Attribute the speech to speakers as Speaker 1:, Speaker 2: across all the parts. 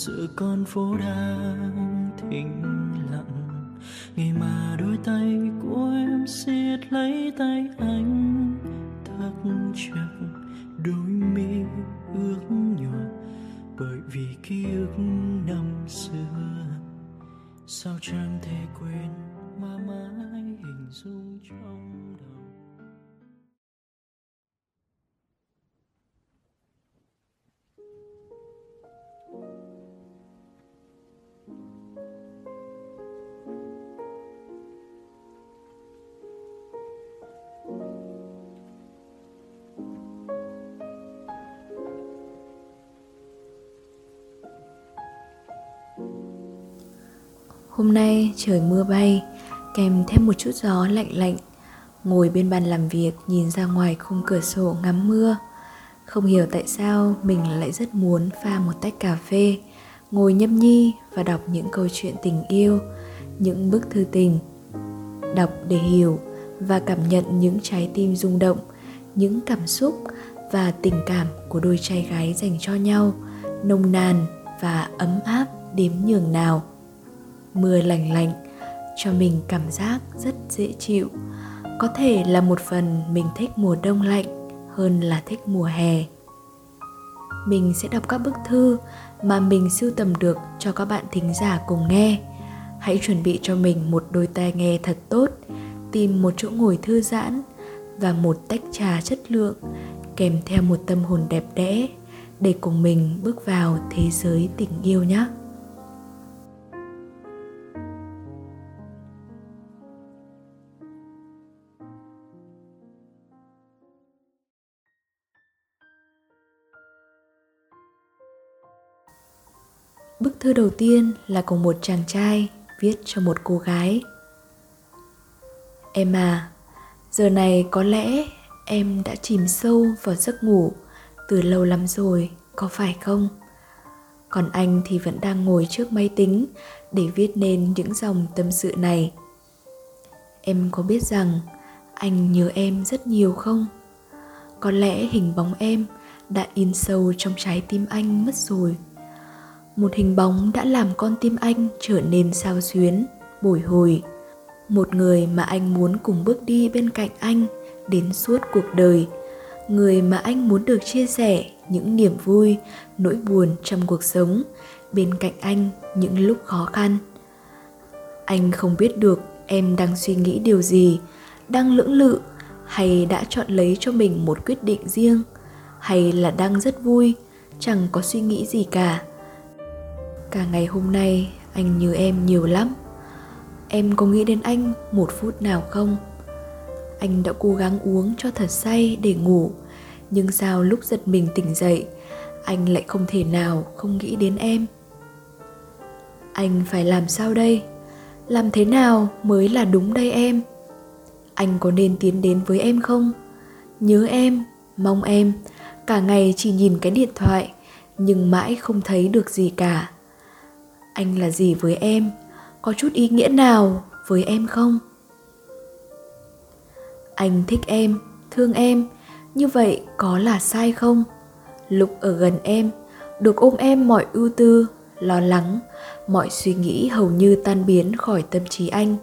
Speaker 1: giữa con phố đang thinh lặng, ngày mà đôi tay của em siết lấy tay anh thắc chặt đôi mi ước nhòa bởi vì ký ức năm xưa, sao chẳng thể quên mà mãi hình dung trong đầu?
Speaker 2: Hôm nay trời mưa bay, kèm thêm một chút gió lạnh lạnh. Ngồi bên bàn làm việc nhìn ra ngoài khung cửa sổ ngắm mưa. Không hiểu tại sao mình lại rất muốn pha một tách cà phê, ngồi nhâm nhi và đọc những câu chuyện tình yêu, những bức thư tình. Đọc để hiểu và cảm nhận những trái tim rung động, những cảm xúc và tình cảm của đôi trai gái dành cho nhau, nồng nàn và ấm áp đếm nhường nào mưa lành lạnh, cho mình cảm giác rất dễ chịu. Có thể là một phần mình thích mùa đông lạnh hơn là thích mùa hè. Mình sẽ đọc các bức thư mà mình sưu tầm được cho các bạn thính giả cùng nghe. Hãy chuẩn bị cho mình một đôi tai nghe thật tốt, tìm một chỗ ngồi thư giãn và một tách trà chất lượng, kèm theo một tâm hồn đẹp đẽ để cùng mình bước vào thế giới tình yêu nhé. Bức thư đầu tiên là của một chàng trai viết cho một cô gái. Em à, giờ này có lẽ em đã chìm sâu vào giấc ngủ từ lâu lắm rồi, có phải không? Còn anh thì vẫn đang ngồi trước máy tính để viết nên những dòng tâm sự này. Em có biết rằng anh nhớ em rất nhiều không? Có lẽ hình bóng em đã in sâu trong trái tim anh mất rồi một hình bóng đã làm con tim anh trở nên sao xuyến, bồi hồi. Một người mà anh muốn cùng bước đi bên cạnh anh đến suốt cuộc đời. Người mà anh muốn được chia sẻ những niềm vui, nỗi buồn trong cuộc sống, bên cạnh anh những lúc khó khăn. Anh không biết được em đang suy nghĩ điều gì, đang lưỡng lự hay đã chọn lấy cho mình một quyết định riêng, hay là đang rất vui, chẳng có suy nghĩ gì cả cả ngày hôm nay, anh nhớ em nhiều lắm. Em có nghĩ đến anh một phút nào không? Anh đã cố gắng uống cho thật say để ngủ, nhưng sao lúc giật mình tỉnh dậy, anh lại không thể nào không nghĩ đến em? Anh phải làm sao đây? Làm thế nào mới là đúng đây em? Anh có nên tiến đến với em không? Nhớ em, mong em, cả ngày chỉ nhìn cái điện thoại, nhưng mãi không thấy được gì cả anh là gì với em? Có chút ý nghĩa nào với em không? Anh thích em, thương em. Như vậy có là sai không? Lúc ở gần em, được ôm em mọi ưu tư, lo lắng. Mọi suy nghĩ hầu như tan biến khỏi tâm trí anh.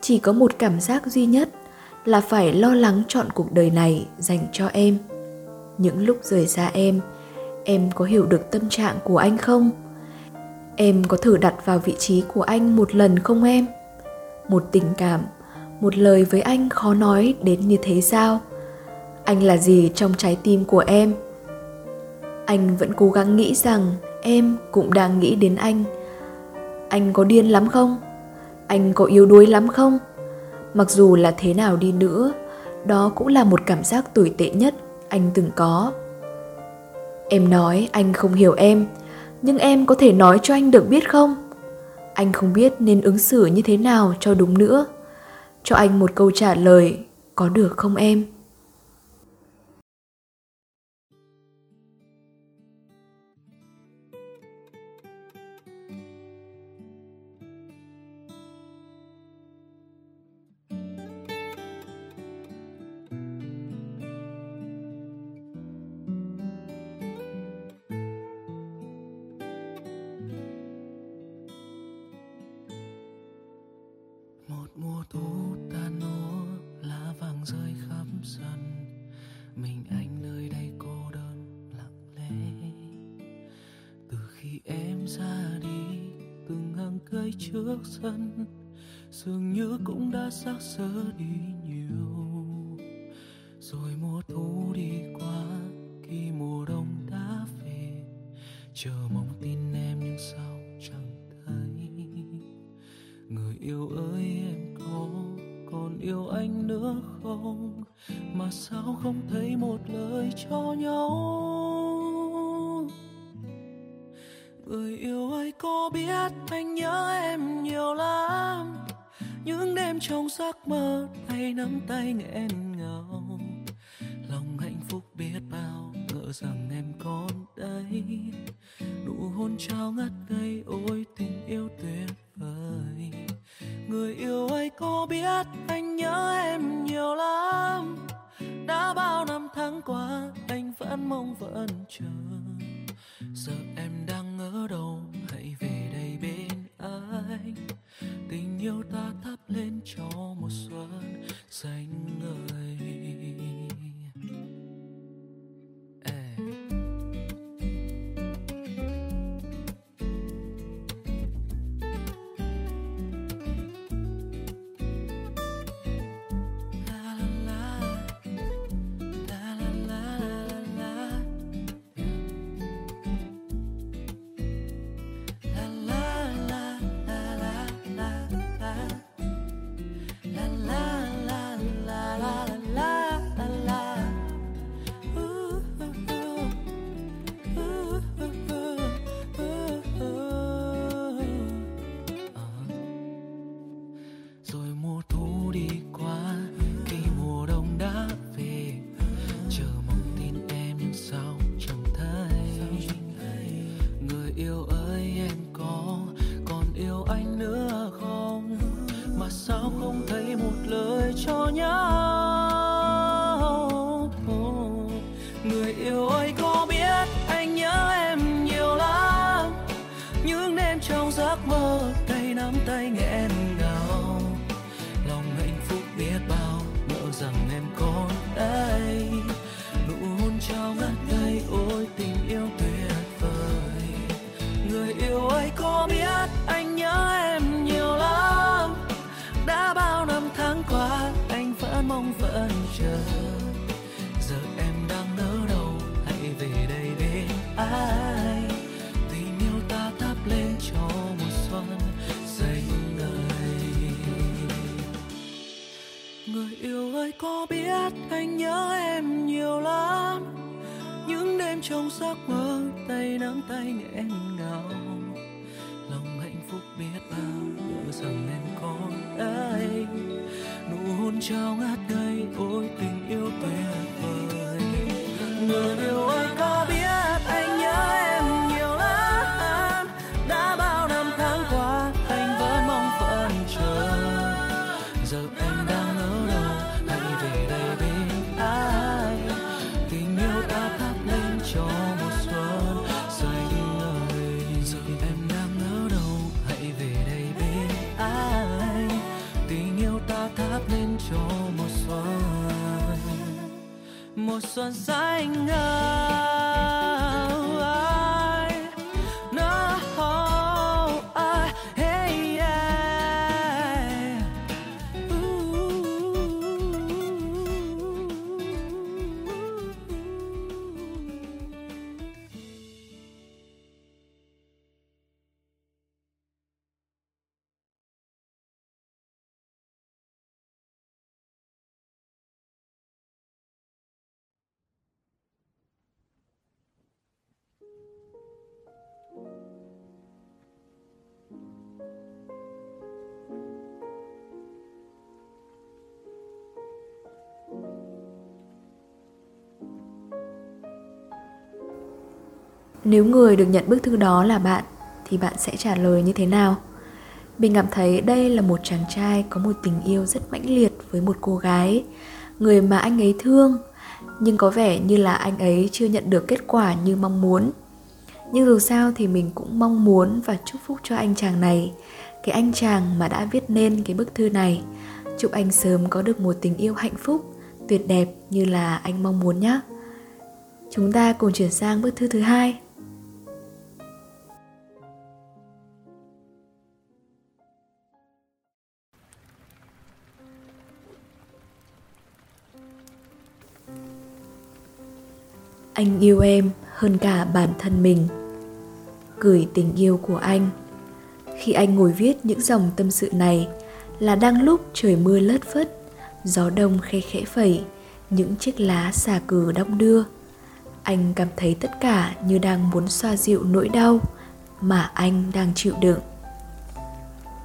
Speaker 2: Chỉ có một cảm giác duy nhất là phải lo lắng chọn cuộc đời này dành cho em. Những lúc rời xa em em có hiểu được tâm trạng của anh không? Em có thử đặt vào vị trí của anh một lần không em? Một tình cảm, một lời với anh khó nói đến như thế sao? Anh là gì trong trái tim của em? Anh vẫn cố gắng nghĩ rằng em cũng đang nghĩ đến anh. Anh có điên lắm không? Anh có yếu đuối lắm không? Mặc dù là thế nào đi nữa, đó cũng là một cảm giác tồi tệ nhất anh từng có. Em nói anh không hiểu em nhưng em có thể nói cho anh được biết không? Anh không biết nên ứng xử như thế nào cho đúng nữa. Cho anh một câu trả lời, có được không em?
Speaker 1: Trước sân, dường như cũng đã xác sơ đi nhiều. Rồi mùa thu đi qua, khi mùa đông đã về, chờ mong tin em nhưng sao chẳng thấy. Người yêu ơi, em có còn yêu anh nữa không? Mà sao không thấy một lời cho nhau? Người yêu có biết anh nhớ em nhiều lắm. Những đêm trong giấc mơ tay nắm tay nghẹn ngào. Lòng hạnh phúc biết bao, ngỡ rằng em còn đây. Nụ hôn trao ngất ngây, ôi tình yêu tuyệt vời. Người yêu ơi có biết anh nhớ em nhiều lắm. Đã bao năm tháng qua, anh vẫn mong vẫn chờ. Giờ em người ơi, có biết anh nhớ em nhiều lắm. Những đêm trong giấc mơ, tay nắm tay nghẹn ngào. Lòng hạnh phúc biết bao ngỡ rằng em còn đây. Nụ hôn trao ngất ngây, ôi có biết anh nhớ em nhiều lắm. Những đêm trong giấc mơ, tay nắm tay nghẹn ngào. Lòng hạnh phúc biết bao ngờ rằng em có đây nụ hôn trao ngát ngây, ôi tình yêu tuyệt vời. Người yêu một xuân xanh
Speaker 2: Nếu người được nhận bức thư đó là bạn thì bạn sẽ trả lời như thế nào? Mình cảm thấy đây là một chàng trai có một tình yêu rất mãnh liệt với một cô gái, người mà anh ấy thương, nhưng có vẻ như là anh ấy chưa nhận được kết quả như mong muốn. Nhưng dù sao thì mình cũng mong muốn và chúc phúc cho anh chàng này, cái anh chàng mà đã viết nên cái bức thư này. Chúc anh sớm có được một tình yêu hạnh phúc, tuyệt đẹp như là anh mong muốn nhé. Chúng ta cùng chuyển sang bức thư thứ hai. Anh yêu em hơn cả bản thân mình. Gửi tình yêu của anh. Khi anh ngồi viết những dòng tâm sự này là đang lúc trời mưa lất phất, gió đông khe khẽ phẩy, những chiếc lá xà cừ đong đưa. Anh cảm thấy tất cả như đang muốn xoa dịu nỗi đau mà anh đang chịu đựng.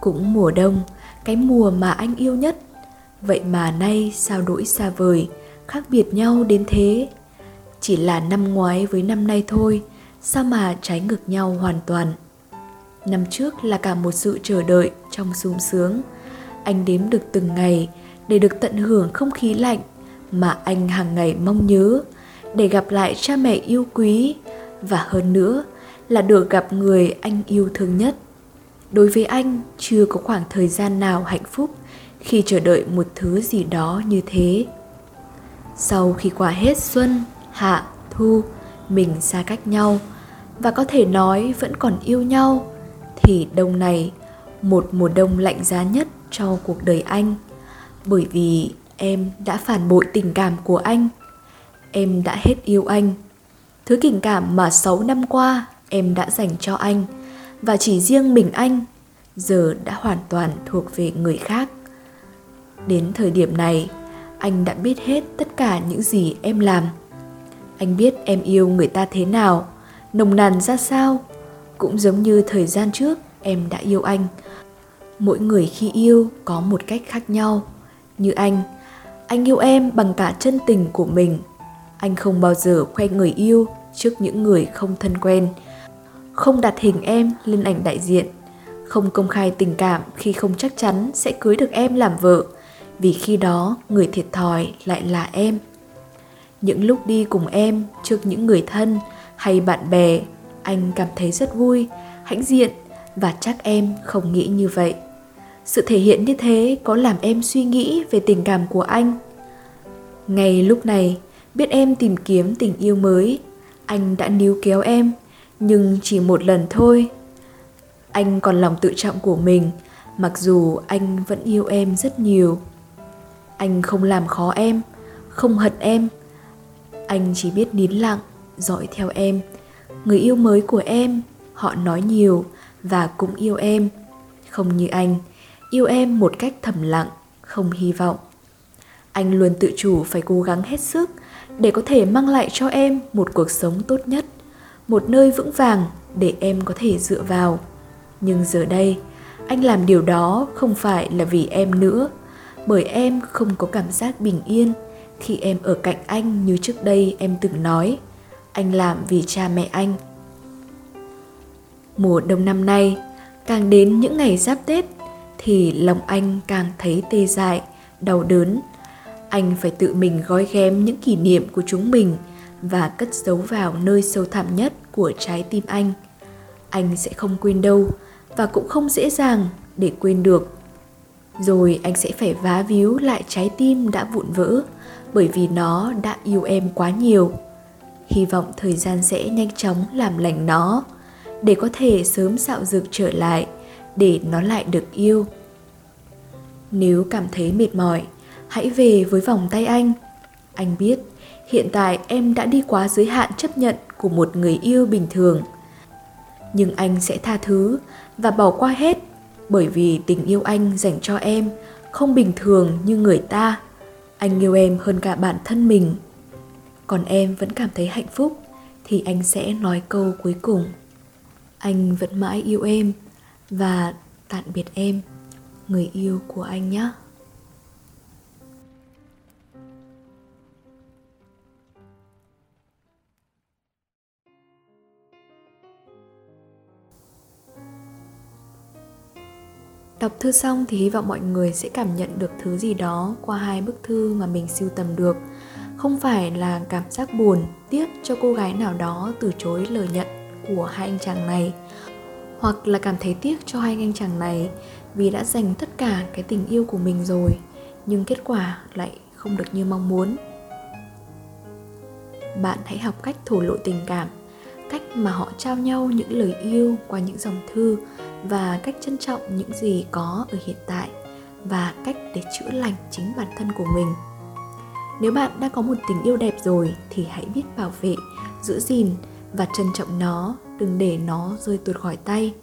Speaker 2: Cũng mùa đông, cái mùa mà anh yêu nhất. Vậy mà nay sao đổi xa vời, khác biệt nhau đến thế? Chỉ là năm ngoái với năm nay thôi, sao mà trái ngược nhau hoàn toàn? Năm trước là cả một sự chờ đợi trong sung sướng. Anh đếm được từng ngày để được tận hưởng không khí lạnh mà anh hàng ngày mong nhớ, để gặp lại cha mẹ yêu quý và hơn nữa là được gặp người anh yêu thương nhất. Đối với anh, chưa có khoảng thời gian nào hạnh phúc khi chờ đợi một thứ gì đó như thế. Sau khi qua hết xuân hạ, thu, mình xa cách nhau và có thể nói vẫn còn yêu nhau, thì đông này một mùa đông lạnh giá nhất cho cuộc đời anh. Bởi vì em đã phản bội tình cảm của anh, em đã hết yêu anh. Thứ tình cảm mà 6 năm qua em đã dành cho anh và chỉ riêng mình anh giờ đã hoàn toàn thuộc về người khác. Đến thời điểm này, anh đã biết hết tất cả những gì em làm anh biết em yêu người ta thế nào. Nồng nàn ra sao? Cũng giống như thời gian trước, em đã yêu anh. Mỗi người khi yêu có một cách khác nhau. Như anh anh yêu em bằng cả chân tình của mình. Anh không bao giờ khoe người yêu trước những người không thân quen. Không đặt hình em lên ảnh đại diện. Không công khai tình cảm khi không chắc chắn sẽ cưới được em làm vợ. Vì khi đó, người thiệt thòi lại là em những lúc đi cùng em trước những người thân hay bạn bè, anh cảm thấy rất vui, hãnh diện và chắc em không nghĩ như vậy. Sự thể hiện như thế có làm em suy nghĩ về tình cảm của anh. Ngay lúc này, biết em tìm kiếm tình yêu mới, anh đã níu kéo em, nhưng chỉ một lần thôi. Anh còn lòng tự trọng của mình, mặc dù anh vẫn yêu em rất nhiều. Anh không làm khó em, không hận em anh chỉ biết nín lặng, dõi theo em. Người yêu mới của em, họ nói nhiều và cũng yêu em. Không như anh, yêu em một cách thầm lặng, không hy vọng. Anh luôn tự chủ phải cố gắng hết sức để có thể mang lại cho em một cuộc sống tốt nhất, một nơi vững vàng để em có thể dựa vào. Nhưng giờ đây, anh làm điều đó không phải là vì em nữa, bởi em không có cảm giác bình yên khi em ở cạnh anh như trước đây, em từng nói, anh làm vì cha mẹ anh. Mùa đông năm nay, càng đến những ngày giáp tết, thì lòng anh càng thấy tê dại, đau đớn. Anh phải tự mình gói ghém những kỷ niệm của chúng mình và cất giấu vào nơi sâu thẳm nhất của trái tim anh. Anh sẽ không quên đâu và cũng không dễ dàng để quên được rồi anh sẽ phải vá víu lại trái tim đã vụn vỡ, bởi vì nó đã yêu em quá nhiều. Hy vọng thời gian sẽ nhanh chóng làm lành nó, để có thể sớm dạo dược trở lại, để nó lại được yêu. Nếu cảm thấy mệt mỏi, hãy về với vòng tay anh. Anh biết, hiện tại em đã đi quá giới hạn chấp nhận của một người yêu bình thường. Nhưng anh sẽ tha thứ và bỏ qua hết bởi vì tình yêu anh dành cho em không bình thường như người ta. Anh yêu em hơn cả bản thân mình. Còn em vẫn cảm thấy hạnh phúc, thì anh sẽ nói câu cuối cùng. Anh vẫn mãi yêu em và tạm biệt em, người yêu của anh nhé Đọc thư xong thì hy vọng mọi người sẽ cảm nhận được thứ gì đó qua hai bức thư mà mình sưu tầm được. Không phải là cảm giác buồn, tiếc cho cô gái nào đó từ chối lời nhận của hai anh chàng này hoặc là cảm thấy tiếc cho hai anh chàng này vì đã dành tất cả cái tình yêu của mình rồi nhưng kết quả lại không được như mong muốn bạn hãy học cách thổ lộ tình cảm cách mà họ trao nhau những lời yêu qua những dòng thư và cách trân trọng những gì có ở hiện tại và cách để chữa lành chính bản thân của mình. Nếu bạn đã có một tình yêu đẹp rồi thì hãy biết bảo vệ, giữ gìn và trân trọng nó, đừng để nó rơi tuột khỏi tay.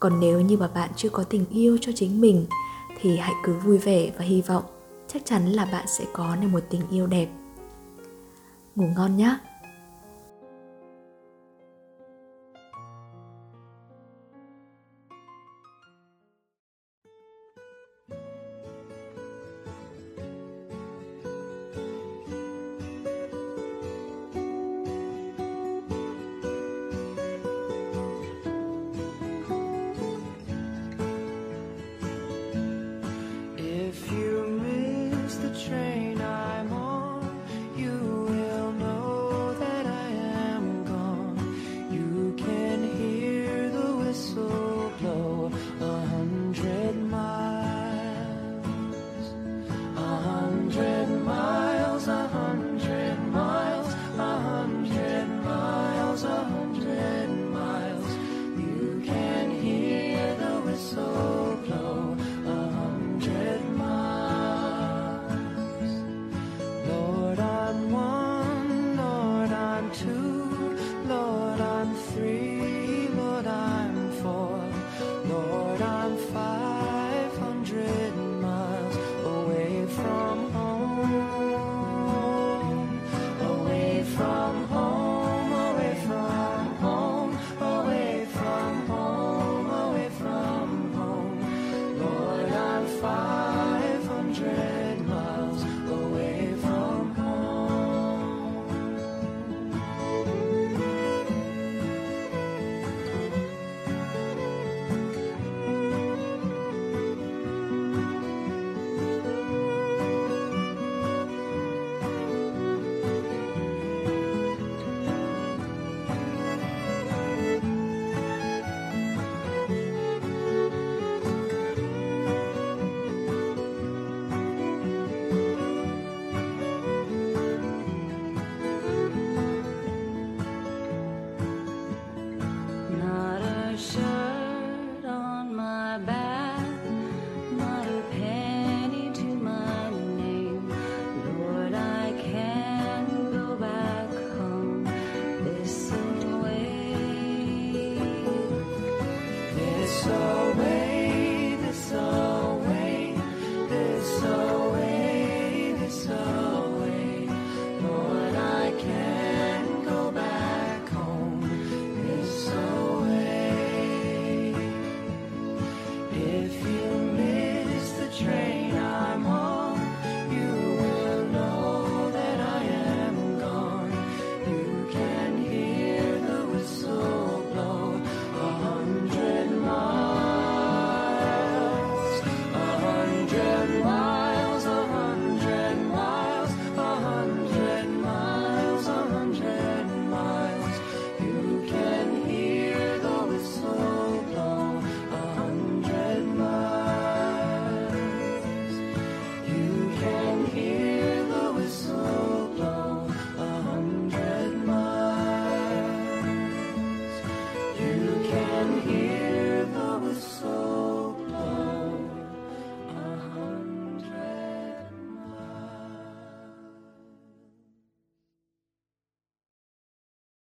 Speaker 2: Còn nếu như mà bạn chưa có tình yêu cho chính mình thì hãy cứ vui vẻ và hy vọng, chắc chắn là bạn sẽ có được một tình yêu đẹp. Ngủ ngon nhé